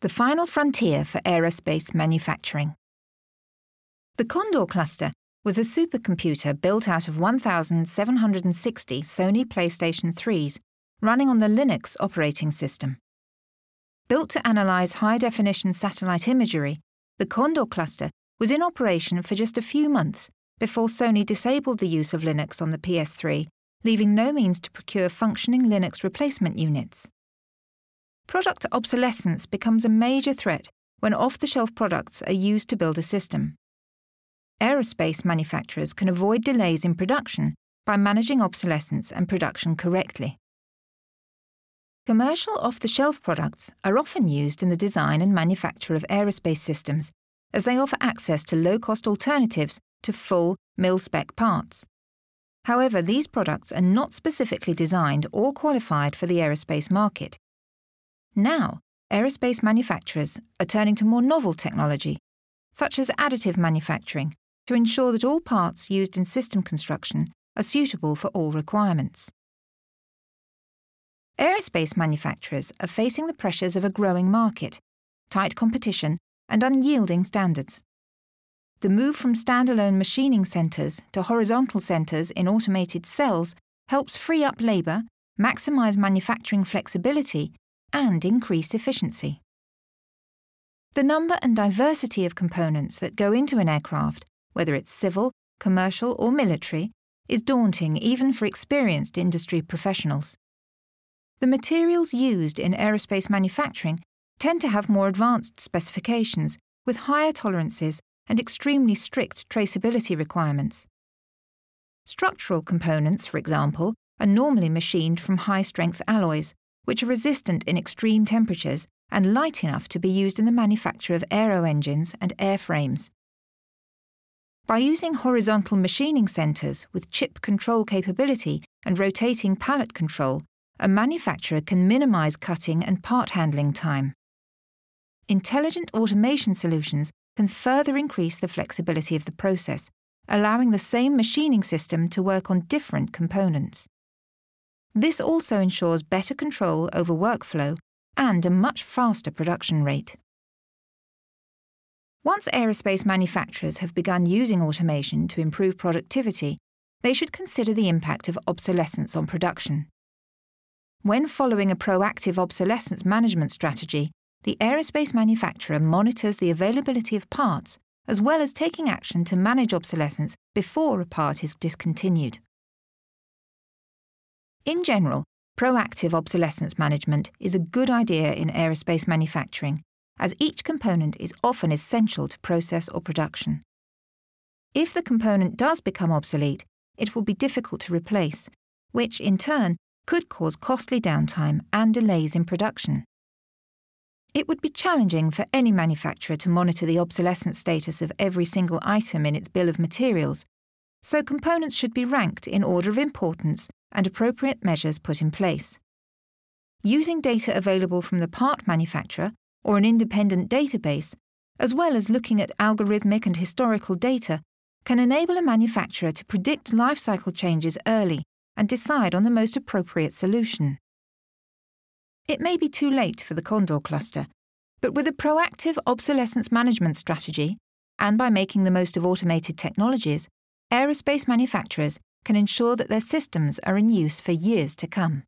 the final frontier for aerospace manufacturing. The Condor cluster was a supercomputer built out of 1,760 Sony PlayStation 3s running on the Linux operating system. Built to analyze high definition satellite imagery, the Condor cluster was in operation for just a few months before Sony disabled the use of Linux on the PS3, leaving no means to procure functioning Linux replacement units. Product obsolescence becomes a major threat when off the shelf products are used to build a system. Aerospace manufacturers can avoid delays in production by managing obsolescence and production correctly. Commercial off the shelf products are often used in the design and manufacture of aerospace systems, as they offer access to low cost alternatives to full mil spec parts. However, these products are not specifically designed or qualified for the aerospace market. Now, aerospace manufacturers are turning to more novel technology, such as additive manufacturing, to ensure that all parts used in system construction are suitable for all requirements. Aerospace manufacturers are facing the pressures of a growing market, tight competition, and unyielding standards. The move from standalone machining centres to horizontal centres in automated cells helps free up labour, maximise manufacturing flexibility, and increase efficiency. The number and diversity of components that go into an aircraft, whether it's civil, commercial, or military, is daunting even for experienced industry professionals. The materials used in aerospace manufacturing tend to have more advanced specifications with higher tolerances and extremely strict traceability requirements. Structural components, for example, are normally machined from high strength alloys, which are resistant in extreme temperatures and light enough to be used in the manufacture of aero engines and airframes. By using horizontal machining centres with chip control capability and rotating pallet control, a manufacturer can minimise cutting and part handling time. Intelligent automation solutions can further increase the flexibility of the process, allowing the same machining system to work on different components. This also ensures better control over workflow and a much faster production rate. Once aerospace manufacturers have begun using automation to improve productivity, they should consider the impact of obsolescence on production. When following a proactive obsolescence management strategy, the aerospace manufacturer monitors the availability of parts as well as taking action to manage obsolescence before a part is discontinued. In general, proactive obsolescence management is a good idea in aerospace manufacturing, as each component is often essential to process or production. If the component does become obsolete, it will be difficult to replace, which in turn could cause costly downtime and delays in production. It would be challenging for any manufacturer to monitor the obsolescence status of every single item in its bill of materials, so components should be ranked in order of importance and appropriate measures put in place. Using data available from the part manufacturer or an independent database, as well as looking at algorithmic and historical data, can enable a manufacturer to predict life cycle changes early and decide on the most appropriate solution. It may be too late for the Condor cluster, but with a proactive obsolescence management strategy, and by making the most of automated technologies, aerospace manufacturers can ensure that their systems are in use for years to come.